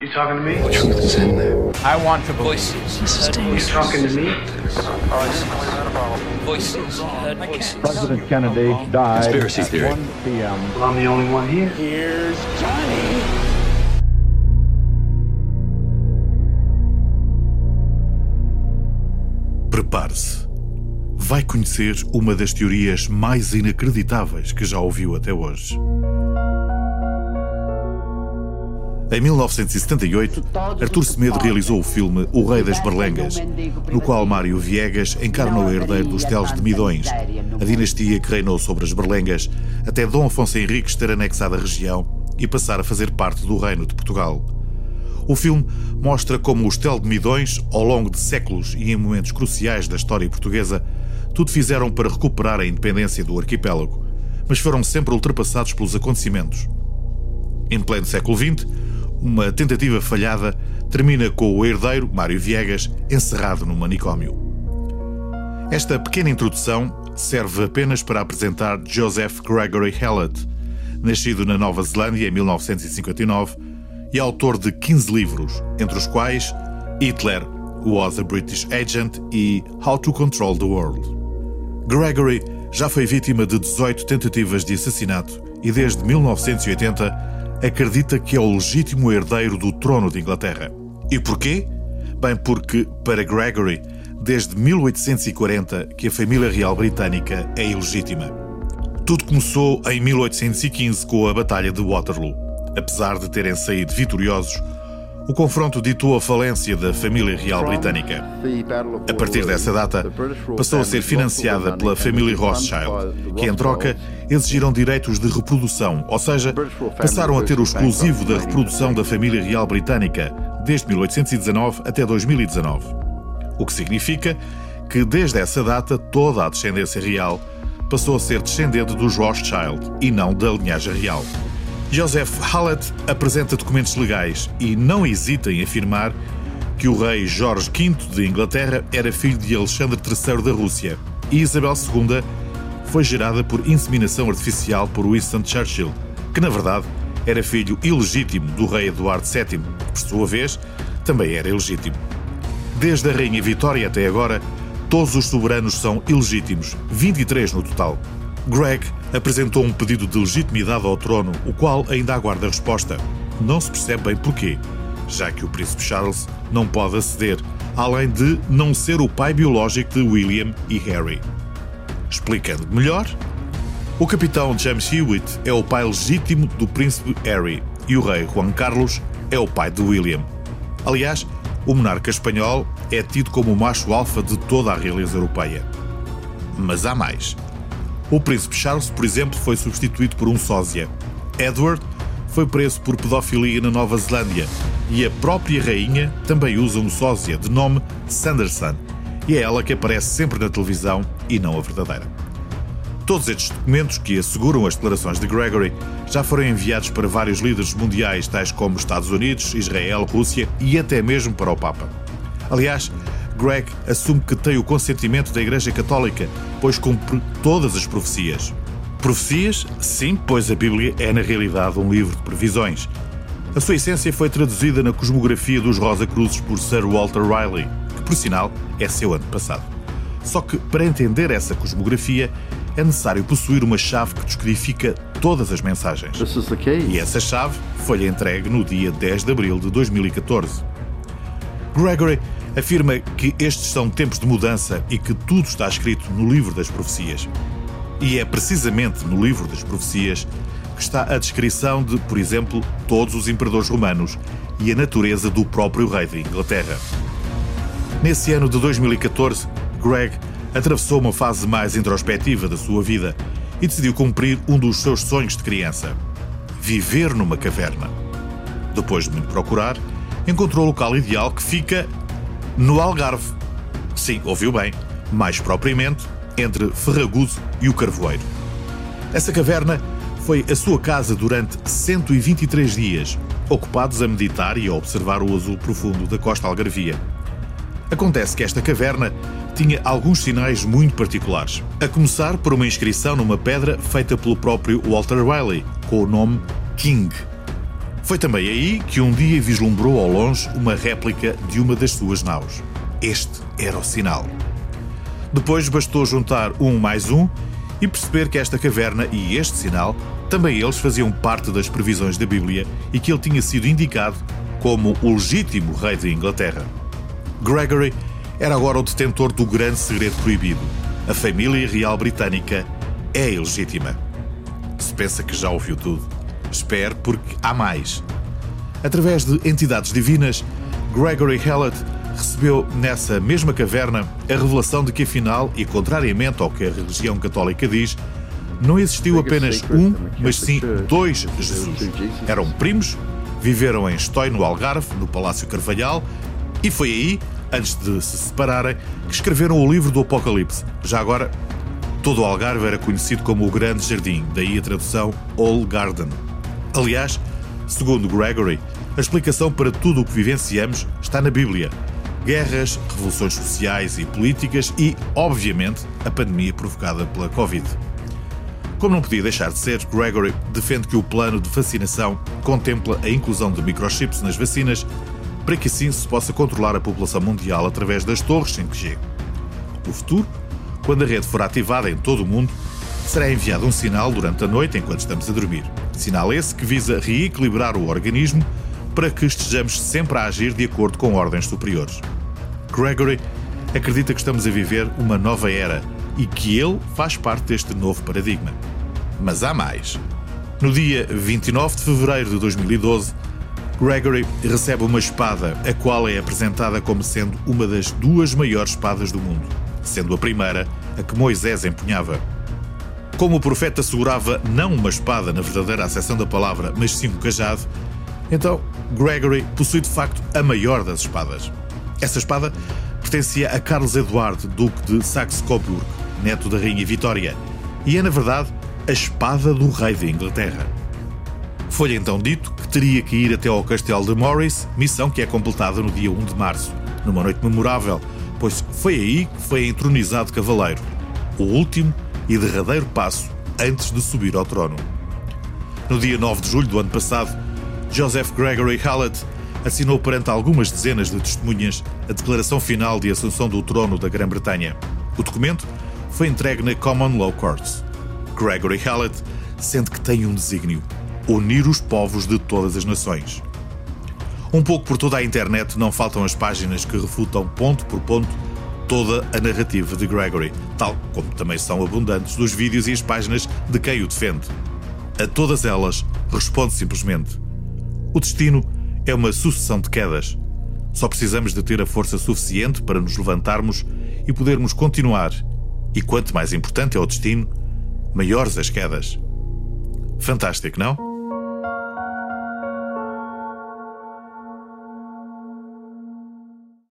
You talking to me? The truth is in there. I want to voices. This is You dangerous. talking to me? Voices. Heard voices. President Kennedy died Conspiracy at theory. 1 p.m. Well, I'm the only one here. Here's Johnny. Prepare-se. Vai conhecer uma das teorias mais inacreditáveis que já ouviu até hoje. Em 1978, Artur Semedo realizou o filme O Rei das Berlengas, no qual Mário Viegas encarna o herdeiro dos Teles de Midões, a dinastia que reinou sobre as Berlengas, até Dom Afonso Henriques ter anexado a região e passar a fazer parte do Reino de Portugal. O filme mostra como os Tel de Midões, ao longo de séculos e em momentos cruciais da história portuguesa, tudo fizeram para recuperar a independência do arquipélago, mas foram sempre ultrapassados pelos acontecimentos. Em pleno século XX, uma tentativa falhada termina com o herdeiro, Mário Viegas, encerrado num manicômio. Esta pequena introdução serve apenas para apresentar Joseph Gregory Hallett, nascido na Nova Zelândia em 1959 e autor de 15 livros, entre os quais Hitler Was a British Agent e How to Control the World. Gregory já foi vítima de 18 tentativas de assassinato e desde 1980 acredita que é o legítimo herdeiro do trono de Inglaterra. E porquê? Bem, porque, para Gregory, desde 1840 que a família real britânica é ilegítima. Tudo começou em 1815 com a Batalha de Waterloo. Apesar de terem saído vitoriosos, o confronto ditou a falência da família real britânica. A partir dessa data, passou a ser financiada pela família Rothschild, que em troca exigiram direitos de reprodução, ou seja, passaram a ter o exclusivo da reprodução da família real britânica desde 1819 até 2019. O que significa que desde essa data toda a descendência real passou a ser descendente dos Rothschild e não da linhagem real. Joseph Hallett apresenta documentos legais e não hesita em afirmar que o rei Jorge V de Inglaterra era filho de Alexandre III da Rússia e Isabel II foi gerada por inseminação artificial por Winston Churchill, que na verdade era filho ilegítimo do rei Eduardo VII, que por sua vez também era ilegítimo. Desde a Rainha Vitória até agora, todos os soberanos são ilegítimos, 23 no total. Greg apresentou um pedido de legitimidade ao trono, o qual ainda aguarda resposta. Não se percebe bem porquê, já que o príncipe Charles não pode aceder, além de não ser o pai biológico de William e Harry. Explicando melhor, o capitão James Hewitt é o pai legítimo do príncipe Harry e o rei Juan Carlos é o pai de William. Aliás, o monarca espanhol é tido como o macho alfa de toda a realeza europeia. Mas há mais. O príncipe Charles, por exemplo, foi substituído por um sósia. Edward foi preso por pedofilia na Nova Zelândia e a própria rainha também usa um sósia de nome Sanderson e é ela que aparece sempre na televisão e não a verdadeira. Todos estes documentos que asseguram as declarações de Gregory já foram enviados para vários líderes mundiais, tais como Estados Unidos, Israel, Rússia e até mesmo para o Papa. Aliás, Greg assume que tem o consentimento da Igreja Católica, pois cumpre todas as profecias. Profecias? Sim, pois a Bíblia é na realidade um livro de previsões. A sua essência foi traduzida na cosmografia dos Rosa Cruzes por Sir Walter Riley, que por sinal é seu antepassado. Só que para entender essa cosmografia é necessário possuir uma chave que descodifica todas as mensagens. E essa chave foi-lhe entregue no dia 10 de abril de 2014. Gregory afirma que estes são tempos de mudança e que tudo está escrito no livro das profecias. E é precisamente no livro das profecias que está a descrição de, por exemplo, todos os imperadores romanos e a natureza do próprio rei de Inglaterra. Nesse ano de 2014, Greg atravessou uma fase mais introspectiva da sua vida e decidiu cumprir um dos seus sonhos de criança: viver numa caverna. Depois de muito procurar, encontrou o local ideal que fica no Algarve. Sim, ouviu bem, mais propriamente entre Ferragudo e o Carvoeiro. Essa caverna foi a sua casa durante 123 dias, ocupados a meditar e a observar o azul profundo da costa algarvia. Acontece que esta caverna tinha alguns sinais muito particulares, a começar por uma inscrição numa pedra feita pelo próprio Walter Riley, com o nome King. Foi também aí que um dia vislumbrou ao longe uma réplica de uma das suas naus. Este era o sinal. Depois bastou juntar um mais um e perceber que esta caverna e este sinal também eles faziam parte das previsões da Bíblia e que ele tinha sido indicado como o legítimo rei de Inglaterra. Gregory era agora o detentor do grande segredo proibido. A família real britânica é ilegítima. Se pensa que já ouviu tudo, espere porque há mais. Através de entidades divinas, Gregory Hallett recebeu nessa mesma caverna a revelação de que, afinal, e contrariamente ao que a religião católica diz, não existiu apenas um, mas sim dois Jesus. Eram primos, viveram em Estói, no Algarve, no Palácio Carvalhal, e foi aí, antes de se separarem, que escreveram o livro do Apocalipse. Já agora, todo o Algarve era conhecido como o Grande Jardim, daí a tradução All Garden. Aliás, segundo Gregory, a explicação para tudo o que vivenciamos está na Bíblia. Guerras, revoluções sociais e políticas e, obviamente, a pandemia provocada pela Covid. Como não podia deixar de ser, Gregory defende que o plano de vacinação contempla a inclusão de microchips nas vacinas para que assim se possa controlar a população mundial através das torres 5G. No futuro, quando a rede for ativada em todo o mundo, será enviado um sinal durante a noite enquanto estamos a dormir. Sinal esse que visa reequilibrar o organismo para que estejamos sempre a agir de acordo com ordens superiores. Gregory acredita que estamos a viver uma nova era e que ele faz parte deste novo paradigma. Mas há mais. No dia 29 de fevereiro de 2012, Gregory recebe uma espada, a qual é apresentada como sendo uma das duas maiores espadas do mundo, sendo a primeira a que Moisés empunhava. Como o profeta segurava não uma espada na verdadeira acessão da palavra, mas sim um cajado, então Gregory possui de facto a maior das espadas. Essa espada pertencia a Carlos Eduardo, Duque de Saxe-Coburg, neto da Rainha Vitória, e é, na verdade, a espada do rei de Inglaterra. Foi então dito que teria que ir até ao castelo de Morris, missão que é completada no dia 1 de março, numa noite memorável, pois foi aí que foi entronizado cavaleiro, o último e derradeiro passo antes de subir ao trono. No dia 9 de julho do ano passado, Joseph Gregory Hallett assinou perante algumas dezenas de testemunhas a declaração final de assunção do trono da Grã-Bretanha. O documento foi entregue na Common Law Courts. Gregory Hallett sente que tem um desígnio: unir os povos de todas as nações. Um pouco por toda a internet não faltam as páginas que refutam ponto por ponto toda a narrativa de Gregory, tal como também são abundantes os vídeos e as páginas de quem o defende. A todas elas responde simplesmente: O destino é uma sucessão de quedas. Só precisamos de ter a força suficiente para nos levantarmos e podermos continuar. E quanto mais importante é o destino, maiores as quedas. Fantástico, não?